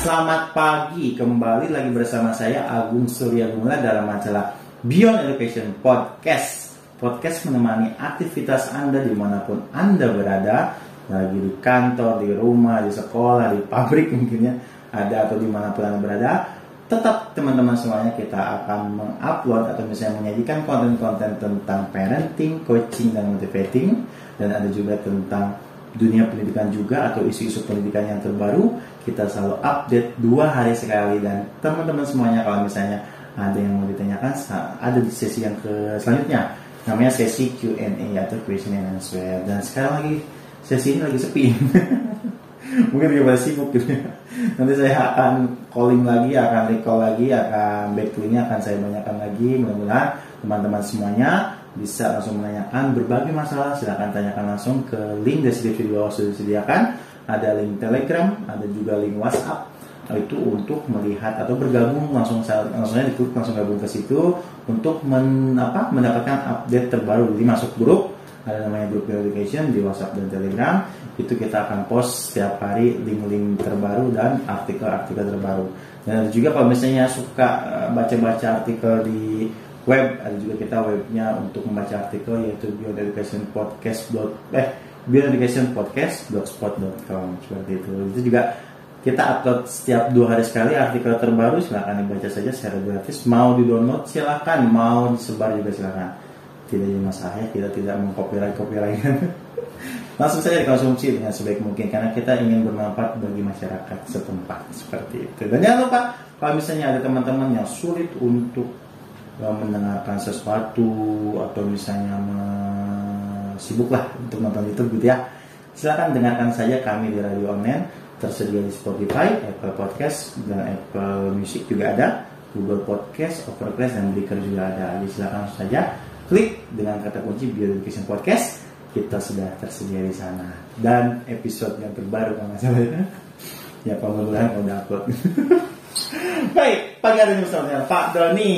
Selamat pagi, kembali lagi bersama saya Agung Surya Gumula dalam majalah Beyond Education Podcast. Podcast menemani aktivitas Anda di mana pun Anda berada, lagi di kantor, di rumah, di sekolah, di pabrik mungkinnya ada atau di mana pun Anda berada. Tetap teman-teman semuanya kita akan mengupload atau misalnya menyajikan konten-konten tentang parenting, coaching, dan motivating. Dan ada juga tentang dunia pendidikan juga atau isu-isu pendidikan yang terbaru kita selalu update dua hari sekali dan teman-teman semuanya kalau misalnya ada yang mau ditanyakan ada di sesi yang ke selanjutnya. Namanya sesi Q&A atau question and answer. Dan sekarang lagi sesi ini lagi sepi. Mungkin juga sibuk gitu. Nanti saya akan calling lagi akan recall lagi akan backlinknya akan saya banyakkan lagi. Mudah-mudahan teman-teman semuanya bisa langsung menanyakan berbagai masalah. Silahkan tanyakan langsung ke link deskripsi di bawah sudah disediakan ada link telegram ada juga link whatsapp. Itu untuk melihat atau bergabung langsung langsungnya diklik langsung gabung ke situ untuk men, apa, mendapatkan update terbaru. Jadi masuk grup ada namanya grup education di WhatsApp dan Telegram. Itu kita akan post setiap hari link-link terbaru dan artikel-artikel terbaru. Dan ada juga kalau misalnya suka eh, baca-baca artikel di web ada juga kita webnya untuk membaca artikel yaitu Beyond Education Podcast eh Beyond Education Podcast blogspot.com seperti itu. Itu juga kita upload setiap dua hari sekali artikel terbaru silahkan dibaca saja secara gratis. Mau di download silahkan mau disebar juga silahkan tidak ada masalah ya kita tidak mengcopyright copyright langsung saja dikonsumsi dengan sebaik mungkin karena kita ingin bermanfaat bagi masyarakat setempat. Seperti itu. Dan jangan lupa kalau misalnya ada teman-teman yang sulit untuk mendengarkan sesuatu atau misalnya sibuk lah untuk nonton YouTube gitu ya. Silahkan dengarkan saja kami di radio online tersedia di Spotify, Apple Podcast dan Apple Music juga ada. Google Podcast, Overcast dan Breaker juga ada. Jadi silahkan saja klik dengan kata kunci Bio Podcast. Kita sudah tersedia di sana. Dan episode yang terbaru kalau nggak salah ya ya mudah-mudahan udah upload Baik, pagi hari ini bersama Pak Doni.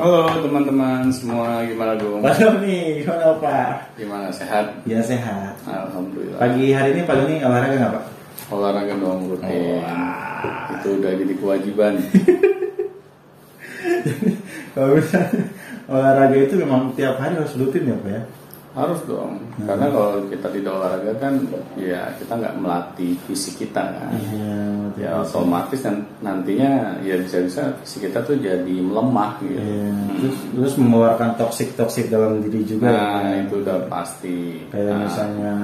Halo teman-teman semua, gimana dong? Pak Doni, gimana Pak? Gimana, sehat? Ya sehat. Alhamdulillah. Pagi hari ini Pak Doni olahraga nggak Pak? Olahraga dong rutin. Oh, Itu udah jadi kewajiban. Kalau misalnya olahraga itu memang tiap hari harus rutin ya Pak ya? Harus dong, hmm. karena kalau kita tidak olahraga kan, ya kita nggak melatih fisik kita kan. Iya, ya otomatis dan nantinya ya bisa-bisa fisik kita tuh jadi melemah gitu. Iya. Hmm. Terus, terus mengeluarkan toksik toksik dalam diri juga. Nah kan? itu udah pasti. Kayak nah. misalnya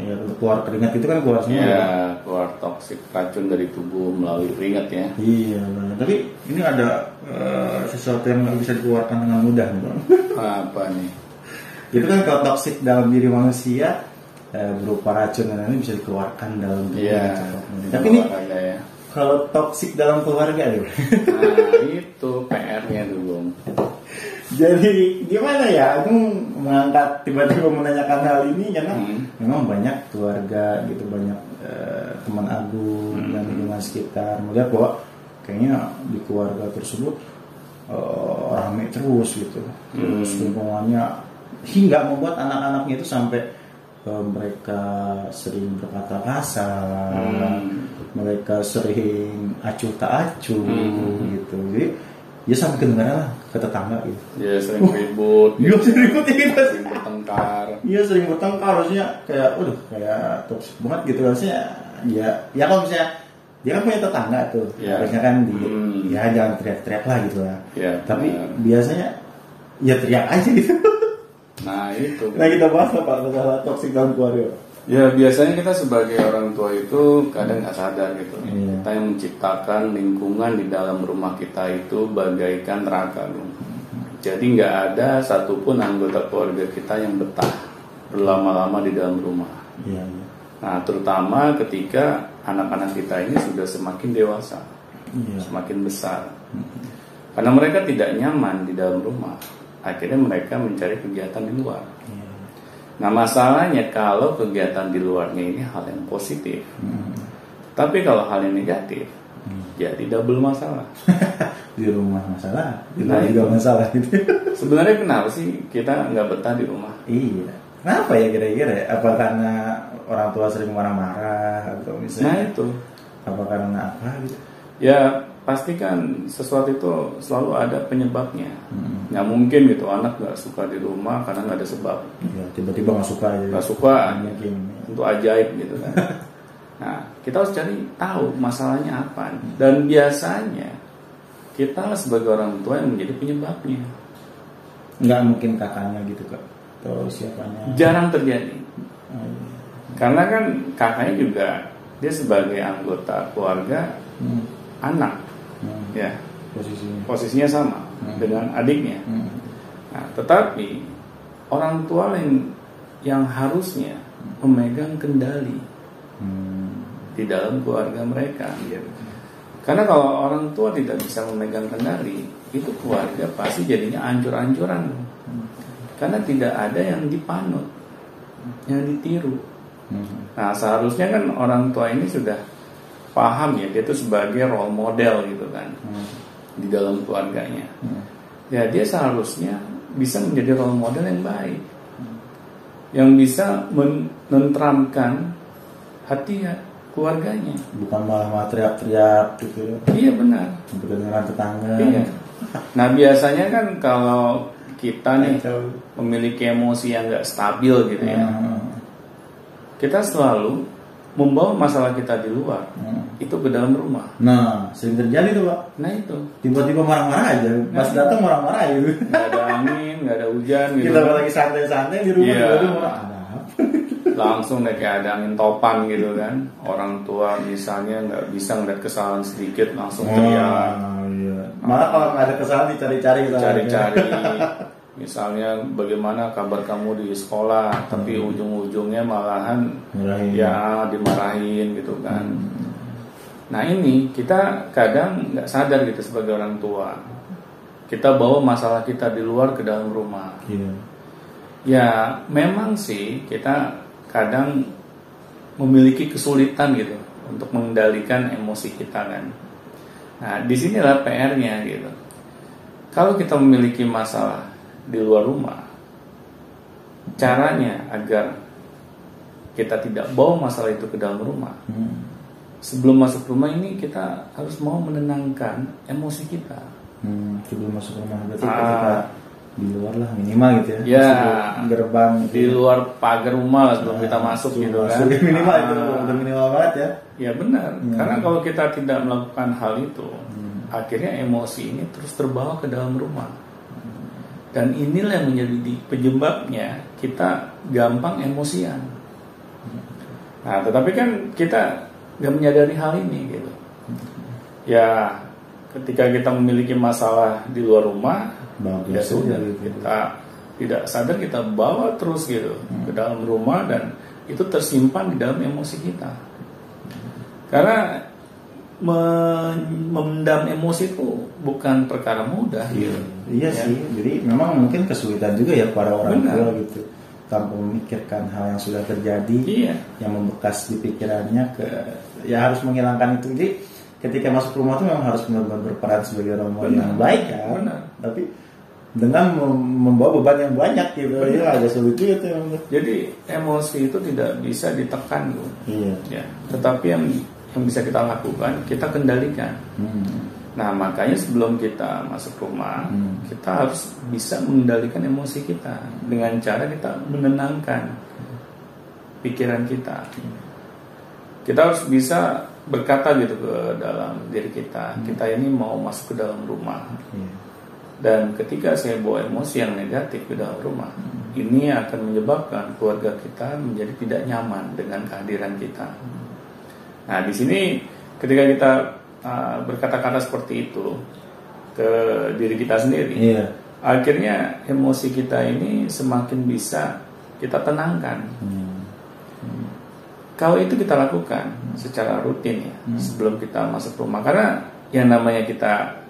ya keluar keringat itu kan keluar semua. Iya, ya, keluar toksik racun dari tubuh melalui keringat ya. Iya, benar. Tapi ini ada uh, sesuatu yang nggak bisa dikeluarkan dengan mudah, nih, Apa nih? itu kan kalau toksik dalam diri manusia eh, berupa racun dan ini bisa dikeluarkan dalam tubuh yeah, tapi ini ya. kalau toksik dalam keluarga nih nah itu PR-nya dulu jadi gimana ya aku mengangkat tiba-tiba menanyakan hal ini karena hmm. memang banyak keluarga gitu banyak uh, teman Agung hmm. dan lingkungan sekitar melihat bahwa kayaknya di keluarga tersebut uh, rame terus gitu terus hmm. lingkungannya hingga membuat anak-anaknya itu sampai mereka sering berkata kasar, hmm. mereka sering acuh tak acuh hmm. gitu. Jadi ya sampai kedengaran lah ke tetangga gitu. Iya sering ribut. Iya gitu. sering ribut ya kita. Sering bertengkar. Iya sering bertengkar harusnya kayak, udah kayak toxic banget gitu harusnya. Ya, ya kalau misalnya dia kan punya tetangga tuh, ya. harusnya kan di, hmm. ya jangan teriak-teriak lah gitu lah. Ya, Tapi benar. biasanya ya teriak aja gitu. Nah itu. Nah kita bahas apa masalah toxic dalam keluarga. Ya biasanya kita sebagai orang tua itu kadang nggak sadar gitu. Iya. Kita yang menciptakan lingkungan di dalam rumah kita itu bagaikan neraka dong. Jadi nggak ada satupun anggota keluarga kita yang betah berlama-lama di dalam rumah. Iya, iya. Nah terutama ketika anak-anak kita ini sudah semakin dewasa, iya. semakin besar. Karena mereka tidak nyaman di dalam rumah akhirnya mereka mencari kegiatan di luar. Hmm. Nah masalahnya kalau kegiatan di luarnya ini hal yang positif, hmm. tapi kalau hal yang negatif, hmm. jadi double masalah. di rumah masalah, di luar nah, juga masalah. Sebenarnya kenapa sih kita nggak betah di rumah? Iya. Kenapa ya kira-kira? Apa karena orang tua sering marah-marah atau misalnya? Nah itu. Apa karena apa gitu? Ya pastikan sesuatu itu selalu ada penyebabnya. Hmm. Nggak mungkin gitu anak nggak suka di rumah karena nggak ada sebab. Ya, tiba-tiba nggak suka aja. Nggak suka, Mungkin. untuk ajaib gitu kan. nah kita harus cari tahu masalahnya apa. Dan biasanya kita sebagai orang tua yang menjadi penyebabnya. Nggak mungkin kakaknya gitu kak. Atau siapanya. Jarang terjadi. Oh, iya. Karena kan kakaknya juga dia sebagai anggota keluarga Hmm. anak Hmm. Ya Posisinya. posisinya sama Hmm. dengan adiknya. Hmm. Nah, tetapi orang tua yang yang harusnya memegang kendali Hmm. di dalam keluarga mereka. Iya. Karena kalau orang tua tidak bisa memegang kendali, itu keluarga pasti jadinya ancur-ancuran. Karena tidak ada yang dipanut, yang ditiru. Hmm. Nah, seharusnya kan orang tua ini sudah paham ya, dia itu sebagai role model gitu kan Hmm. di dalam keluarganya. Hmm. Ya, dia seharusnya bisa menjadi role model yang baik. Yang bisa menenteramkan hati ya keluarganya. Bukan malah malah teriak-teriak gitu. ya. Iya benar. Kedengeran tetangga. Iya. Nah biasanya kan kalau kita nih memiliki emosi yang nggak stabil gitu ya, Hmm. kita selalu membawa masalah kita di luar Hmm. itu ke dalam rumah. Nah, sering terjadi tuh pak. Nah itu Tiba-tiba marah-marah aja. Pas Nah. datang marah-marah gitu. nggak ada angin, nggak ada hujan gitu. Kita lagi santai-santai di rumah Iya. tiba-tiba marah. Ada apa? Langsung deh kayak ada angin topan gitu kan. Orang tua misalnya nggak bisa ngeliat kesalahan sedikit langsung teriak. Oh, iya. Malah kalau nggak ada kesalahan dicari-cari kita. cari-cari misalnya bagaimana kabar kamu di sekolah tapi ujung-ujungnya malahan Marahin. ya dimarahin gitu kan. Nah ini kita kadang nggak sadar gitu sebagai orang tua. Kita bawa masalah kita di luar ke dalam rumah. Iya. ya memang sih kita kadang memiliki kesulitan gitu untuk mengendalikan emosi kita kan. Nah di sinilah PR-nya gitu. Kalau kita memiliki masalah di luar rumah caranya agar kita tidak bawa masalah itu ke dalam rumah Hmm. sebelum masuk rumah ini kita harus mau menenangkan emosi kita Hmm, sebelum masuk rumah berarti Ah. ketika di luar lah minimal gitu ya. Ya. Masuk gerbang gitu. di luar pagar rumah lah sebelum kita Nah, masuk sebelum gitu kan masuk. minimal itu Ah. udah minimal banget ya. Ya benar, Hmm. karena kalau kita tidak melakukan hal itu, Hmm. akhirnya emosi ini terus terbawa ke dalam rumah. Dan inilah yang menjadi penyebabnya kita gampang emosian. Nah, tetapi kan kita nggak menyadari hal ini gitu. Ya, ketika kita memiliki masalah di luar rumah, Bagus ya sudah gitu. kita tidak sadar kita bawa terus gitu ke dalam rumah dan itu tersimpan di dalam emosi kita karena men- memendam emosi itu bukan perkara mudah gitu Iya Ya. sih, jadi memang mungkin kesulitan juga ya para orang Benar. tua gitu tanpa memikirkan hal yang sudah terjadi iya yang membekas di pikirannya ke ya harus menghilangkan itu jadi ketika masuk rumah tuh memang harus benar-benar berperan sebagai orang tua Benar. yang baik kan Benar. tapi dengan mem- membawa beban yang banyak gitu ya agak sulit tuh emang. jadi emosi itu tidak bisa ditekan loh iya ya tetapi yang yang bisa kita lakukan kita kendalikan Hmm. Nah makanya sebelum kita masuk rumah Hmm. kita harus bisa mengendalikan emosi kita dengan cara kita menenangkan pikiran kita. Kita harus bisa berkata gitu ke dalam diri kita, kita ini mau masuk ke dalam rumah Iya. dan ketika saya bawa emosi yang negatif ke dalam rumah, ini akan menyebabkan keluarga kita menjadi tidak nyaman dengan kehadiran kita. Nah, di sini ketika kita uh, berkata-kata seperti itu ke diri kita sendiri, iya akhirnya emosi kita ini semakin bisa kita tenangkan. Hmm. Kalau itu kita lakukan secara rutin ya sebelum kita masuk rumah, karena yang namanya kita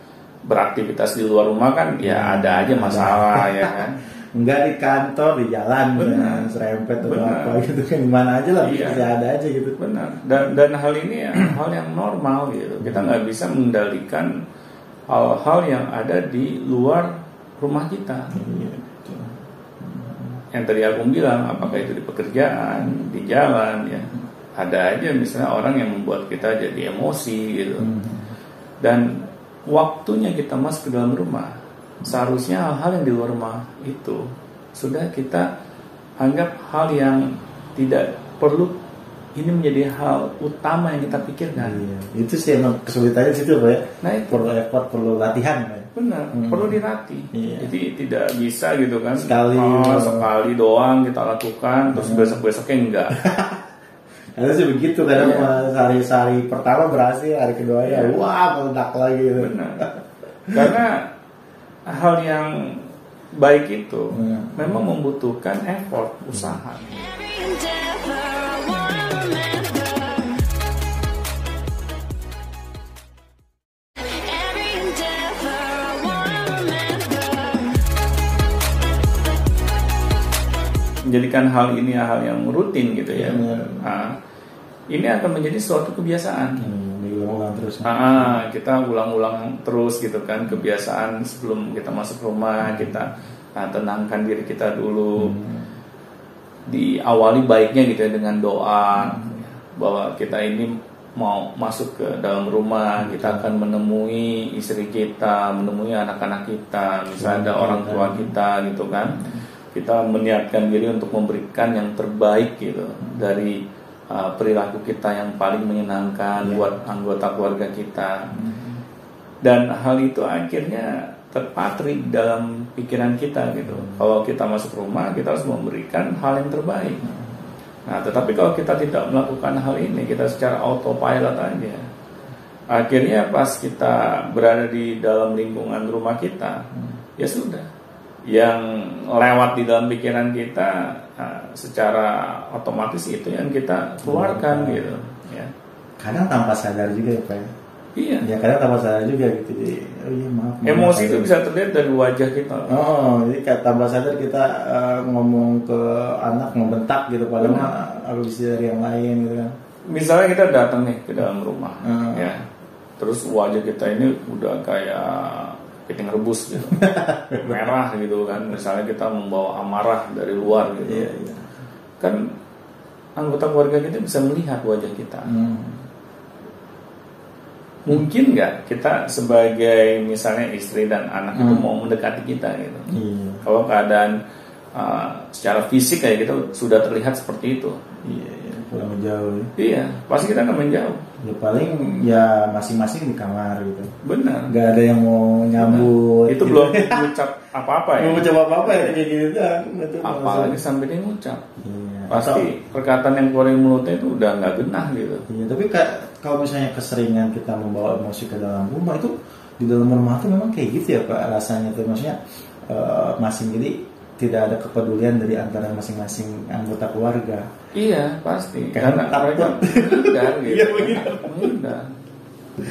beraktivitas di luar rumah kan ya ada aja masalah ya kan. Enggak di kantor di jalan Benar. misalnya serempet atau Benar. apa gitu kan gimana aja lah Iya. bisa ada aja gitu Benar. Dan dan hal ini ya hal yang normal gitu. Kita nggak bisa mengendalikan hal-hal yang ada di luar rumah kita. Iya. Yang tadi aku bilang, apakah itu di pekerjaan, di jalan ya. Ada aja misalnya orang yang membuat kita jadi emosi gitu. Hmm. dan waktunya kita masuk ke dalam rumah seharusnya hal-hal yang di luar rumah itu sudah kita anggap hal yang tidak perlu ini menjadi hal utama yang kita pikirkan. Iya. Itu sih emang kesulitannya situ pak ya. Nah itu Perlu effort, perlu latihan. Pak. benar Hmm. perlu dilatih. Iya. Jadi tidak bisa gitu kan. Sekali. Oh, sekali doang kita lakukan terus Hmm. besok besoknya enggak. Karena sih begitu kadang Iya. pas hari-hari pertama berhasil, hari kedua ya Iya. wah meledak lagi. gitu. benar. Karena hal yang baik itu Hmm. memang membutuhkan effort usaha. Menjadikan hal ini hal yang rutin gitu ya. Iya. Nah, ini akan menjadi suatu kebiasaan. Hmm, diulang-ulang terus. Ah, kita ulang-ulang terus gitu kan kebiasaan sebelum kita masuk rumah kita ah, tenangkan diri kita dulu. Diawali baiknya gitu ya dengan doa bahwa kita ini mau masuk ke dalam rumah, kita akan menemui istri kita, menemui anak-anak kita, misalnya ada orang tua kita gitu kan. Kita meniatkan diri untuk memberikan yang terbaik gitu dari uh, perilaku kita yang paling menyenangkan Ya. buat anggota keluarga kita. Dan hal itu akhirnya terpatrik dalam pikiran kita gitu. Kalau kita masuk rumah, kita harus memberikan hal yang terbaik. Nah, tetapi kalau kita tidak melakukan hal ini, kita secara autopilot aja. Akhirnya pas kita berada di dalam lingkungan rumah kita, ya sudah. Yang lewat di dalam pikiran kita nah, secara otomatis itu yang kita keluarkan gitu, ya. Kadang tanpa sadar juga ya pak. ya. Iya. Ya kadang tanpa sadar juga gitu. Jadi, oh iya maaf. maaf, Emosi itu bisa terlihat dari wajah kita. Oh, jadi kayak tanpa sadar kita eh, ngomong ke anak membentak gitu padahal Benar. mah harus dari yang lain gitu kan. Misalnya kita datang nih ke dalam rumah, Hmm. ya, terus wajah kita ini udah kayak piting rebus gitu, merah gitu kan. Misalnya kita membawa amarah dari luar gitu, Iya, iya. kan anggota keluarga kita bisa melihat wajah kita. Hmm. Mungkin nggak kita sebagai misalnya istri dan anak itu Hmm. mau mendekati kita gitu? Iya. Kalau keadaan uh, secara fisik kayak gitu sudah terlihat seperti itu, Iya, iya. Pulang jauh. ya. iya, pasti kita akan menjauh. Ya paling ya masing-masing di kamar gitu. Benar. Gak ada yang mau nyambut. itu gitu. belum mengucap apa-apa ya. Mau coba apa-apa ya kayak gitu kan. Itu Apalagi sampai dia ngucap. Iya. Pasti perkataan yang keluar mulutnya itu udah nggak genah gitu. Iya, tapi kayak kalau misalnya keseringan kita membawa emosi ke dalam rumah itu di dalam rumah tuh memang kayak gitu ya pak rasanya tuh maksudnya eh, masing jadi tidak ada kepedulian dari antara masing-masing anggota keluarga. Iya pasti. Karena Karena mereka menghindar gitu. Iya, menghindar. Menghindar.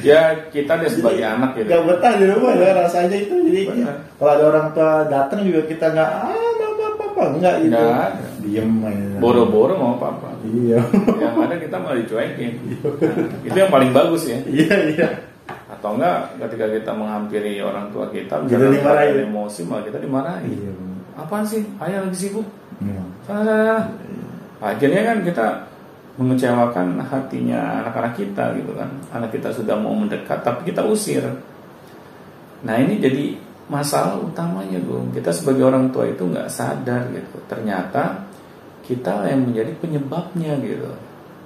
Ya kita dia sebagai anak gitu. Gak betah di rumah ya rasanya itu jadi Benar. kalau ada orang tua datang juga kita nggak ah apa apa apa enggak gitu. Nggak ada. Diem aja. Boro-boro mau apa-apa. Iya. Yang ada kita malah dicuekin. Nah, itu yang paling bagus ya. Iya iya. Atau enggak ketika kita menghampiri orang tua kita, Kita dimarahin. emosi malah kita dimarahin. Iya. Apaan sih? Ayah lagi sibuk. Iya. sana sana akhirnya kan kita mengecewakan hatinya anak-anak kita gitu kan. Anak kita sudah mau mendekat tapi kita usir. Nah ini jadi masalah utamanya Gung kita sebagai orang tua itu nggak sadar gitu. Ternyata kita yang menjadi penyebabnya gitu.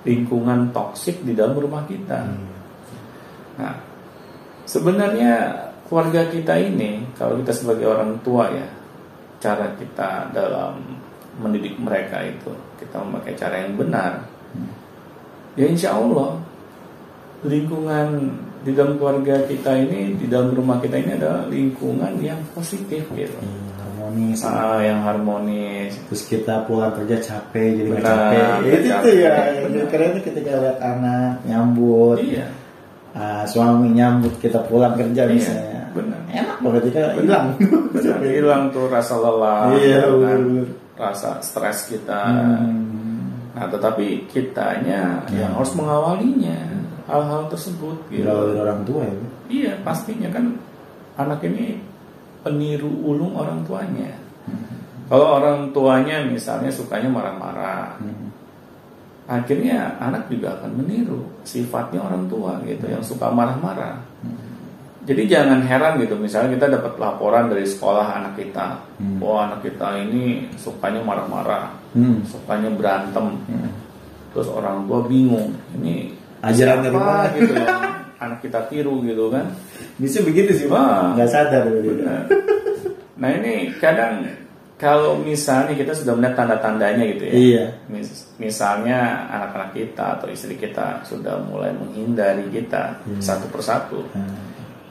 Lingkungan toksik di dalam rumah kita. Nah sebenarnya keluarga kita ini kalau kita sebagai orang tua ya cara kita dalam mendidik mereka itu kita memakai cara yang benar ya insya Allah lingkungan di dalam keluarga kita ini di dalam rumah kita ini adalah lingkungan yang positif gitu Iya, harmonis. ah, yang harmonis Terus kita pulang kerja capek jadi Benar, capek. Ya, itu capek. tuh ya. Benar. Yang keren itu ketika lihat anak nyambut, iya ah, suami nyambut kita pulang kerja Iya, misalnya. benar. Enak itu hilang. benar hilang tuh rasa lelah Iya, gitu kan. rasa stres kita Hmm. nah tetapi kitanya yang harus mengawalinya hal-hal tersebut gitu dari orang tua ya. Iya pastinya kan anak ini peniru ulung orang tuanya. Kalau orang tuanya misalnya sukanya marah-marah, Hmm. akhirnya anak juga akan meniru sifatnya orang tua gitu yang suka marah-marah. Jadi jangan heran gitu, misalnya kita dapat laporan dari sekolah anak kita, Hmm. bahwa anak kita ini sukanya marah-marah, Hmm. sukanya berantem, Hmm. terus orang tua bingung, ini Ajaran dari mana? gitu yang anak kita tiru gitu kan? Bisa begitu sih, Wah. Pak. Nggak sadar. gitu. Benar. Nah ini kadang kalau misalnya kita sudah melihat tanda-tandanya gitu ya, Iya. Mis- misalnya anak-anak kita atau istri kita sudah mulai menghindari kita Hmm. satu persatu, Nah,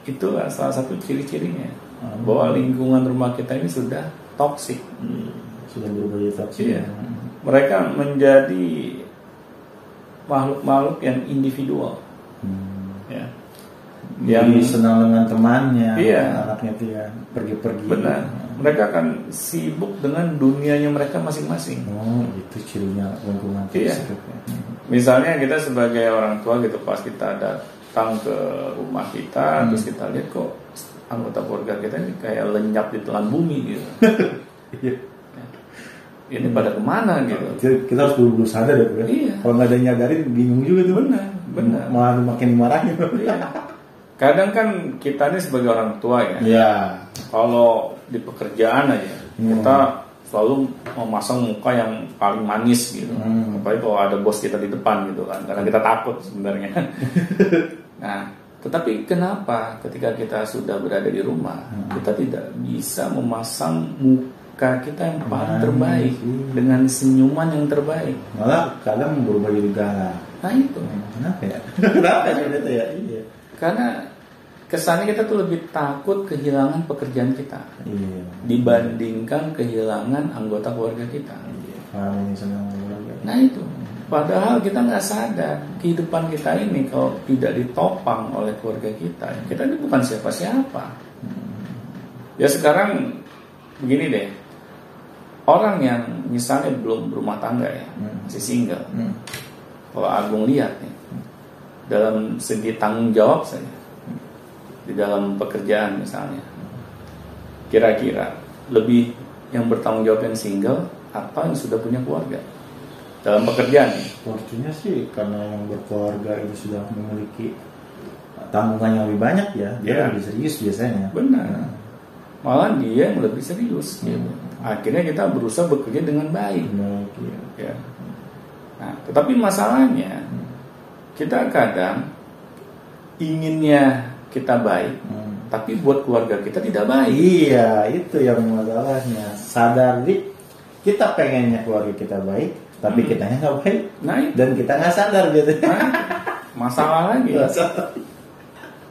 itu salah satu ciri-cirinya Hmm. bahwa lingkungan rumah kita ini sudah toksik. hmm, Sudah berubah jadi toksik. Iya. Mereka menjadi makhluk-makhluk yang individual, Hmm. ya. Yang senang dengan temannya, Iya. anaknya itu ya pergi-pergi. benar, mereka akan sibuk dengan dunianya mereka masing-masing. Oh, itu cirinya lingkungan Iya. ya. Misalnya kita sebagai orang tua gitu pas kita datang ke rumah kita, terus kita lihat kok anggota keluarga kita ini kayak lenyap di telan bumi gitu. Iya. Ini pada ke mana gitu? Kita, kita harus buru-buru sadar ya, Bro. Iya. Kalau nggak ada yang nyadarin, bingung juga tuh. Benar, benar. Malah makin marahin. Iya. Kadang kan kita ini sebagai orang tua ya, Iya. kalau di pekerjaan aja Hmm. kita selalu memasang muka yang paling manis gitu. Hmm. Apalagi kalau ada bos kita di depan gitu kan, karena kita takut sebenarnya. nah, tetapi kenapa ketika kita sudah berada di rumah, Hmm. kita tidak bisa memasang muka kita yang paling Manis, terbaik iya. dengan senyuman yang terbaik? Malah kadang berubah jadi galak. Nah itu. Kenapa ya? Kenapa ya itu ya? Iya. Karena kesannya kita tuh lebih takut kehilangan pekerjaan kita Iya. dibandingkan kehilangan anggota keluarga kita. Keluarga. Nah itu, padahal kita nggak sadar kehidupan kita ini kalau tidak ditopang oleh keluarga kita, kita ini bukan siapa-siapa. Ya sekarang begini deh, orang yang misalnya belum berumah tangga ya, Hmm. masih single, Hmm. kalau Agung lihat nih, dalam segi tanggung jawab saja, di dalam pekerjaan misalnya, kira-kira lebih yang bertanggung jawab yang single atau yang sudah punya keluarga dalam pekerjaan nih? Porsinya sih karena yang berkeluarga itu sudah memiliki tanggungan yang lebih banyak ya, dia Iya. lebih serius biasanya. Benar. Nah, Malah dia yang lebih serius. gitu. Akhirnya kita berusaha bekerja dengan baik. baik, iya. Ya. Nah, tetapi masalahnya kita kadang inginnya kita baik, Hmm. tapi buat keluarga kita tidak baik. Iya, itu yang masalahnya. Sadar di kita pengennya keluarga kita baik, tapi Hmm. kitanya nggak baik itu dan kita nggak sadar biasanya. Nah, masalah lagi. Masalah.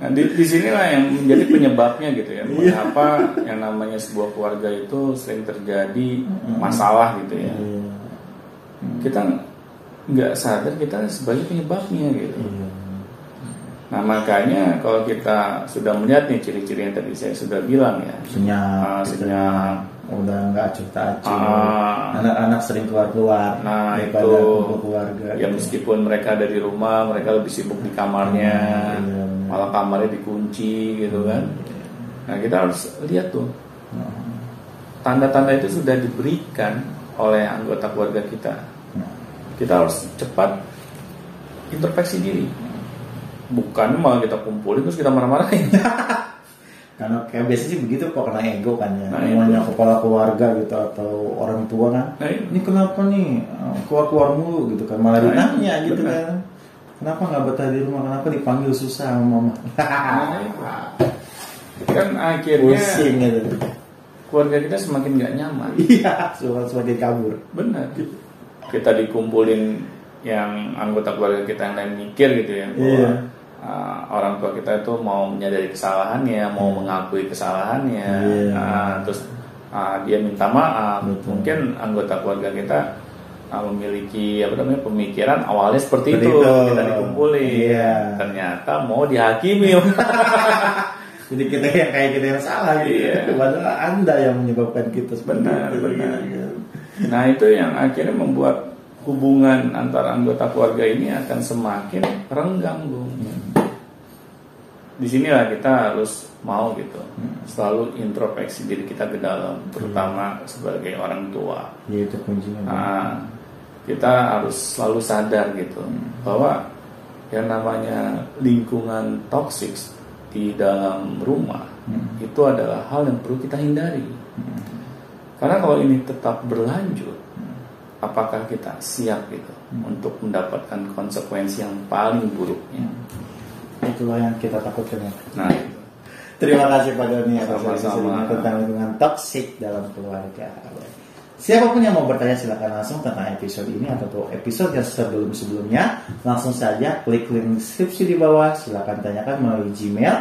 Nah, di, di sinilah yang menjadi penyebabnya gitu ya. Iya. Mengapa yang namanya sebuah keluarga itu sering terjadi masalah gitu ya. Iya. Kita nggak sadar kita sebagai penyebabnya gitu. Iya. Nah makanya kalau kita sudah melihat nih ciri-ciri yang tadi saya sudah bilang ya. Senyap, gitu. senyap. Udah nggak acuh tak acuh. Ah. Anak-anak sering keluar keluar Nah daripada itu kumpul keluarga. ya gitu. meskipun mereka ada di rumah mereka lebih sibuk di kamarnya Hmm, iya, malah kamarnya dikunci gitu kan nah kita harus lihat tuh tanda-tanda itu sudah diberikan oleh anggota keluarga kita nah. kita harus cepat introspeksi diri bukan malah kita kumpulin terus kita marah-marahin Karena kayak biasanya sih begitu kok kena ego kan ya. Nah, Namanya kepala keluarga gitu atau orang tua kan. nah itu Ini kenapa nih keluar keluar mulu gitu kan malah Nah, ditanya itu, gitu kan. Kenapa nggak betah di rumah? Kenapa dipanggil susah sama mama? Nah, itu. kan akhirnya Pusing gitu. keluarga kita semakin nggak nyaman Iya, semakin kabur. benar kita dikumpulin yang anggota keluarga kita yang lain mikir gitu ya bahwa Iya. Uh, orang tua kita itu mau menyadari kesalahannya mau mengakui kesalahannya Iya. uh, terus uh, dia minta maaf Betul. mungkin anggota keluarga kita uh, memiliki apa namanya pemikiran awalnya seperti, Seperti itu. itu. kita dikumpulin Iya. ternyata mau dihakimi Jadi kita yang kayak kita yang salah gitu. Iya. Padahal anda yang menyebabkan kita seperti Benar, gitu. Nah itu yang akhirnya membuat hubungan antara anggota keluarga ini akan semakin renggang, Bung. Di sinilah kita harus mau gitu, selalu introspeksi diri kita ke dalam, terutama sebagai orang tua. Ya itu kuncinya. Nah, kita harus selalu sadar gitu bahwa yang namanya lingkungan toksik di dalam rumah Hmm. itu adalah hal yang perlu kita hindari. Karena kalau ini tetap berlanjut, apakah kita siap gitu untuk mendapatkan konsekuensi yang paling buruknya? Itulah yang kita takutkan ya. Nah. Terima kasih Pak Doni atas diskusinya tentang lingkungan toksik dalam keluarga. Siapa pun yang mau bertanya silakan langsung tentang episode ini atau episode yang sebelum-sebelumnya langsung saja klik link deskripsi di bawah silakan tanyakan melalui Gmail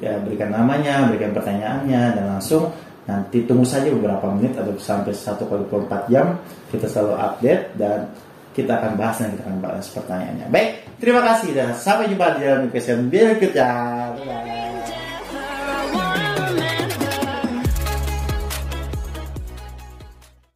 ya berikan namanya berikan pertanyaannya dan langsung nanti tunggu saja beberapa menit atau sampai 1 kali 24 jam kita selalu update dan kita akan bahas dan kita akan bahas pertanyaannya baik terima kasih dan sampai jumpa di dalam episode berikutnya Bye.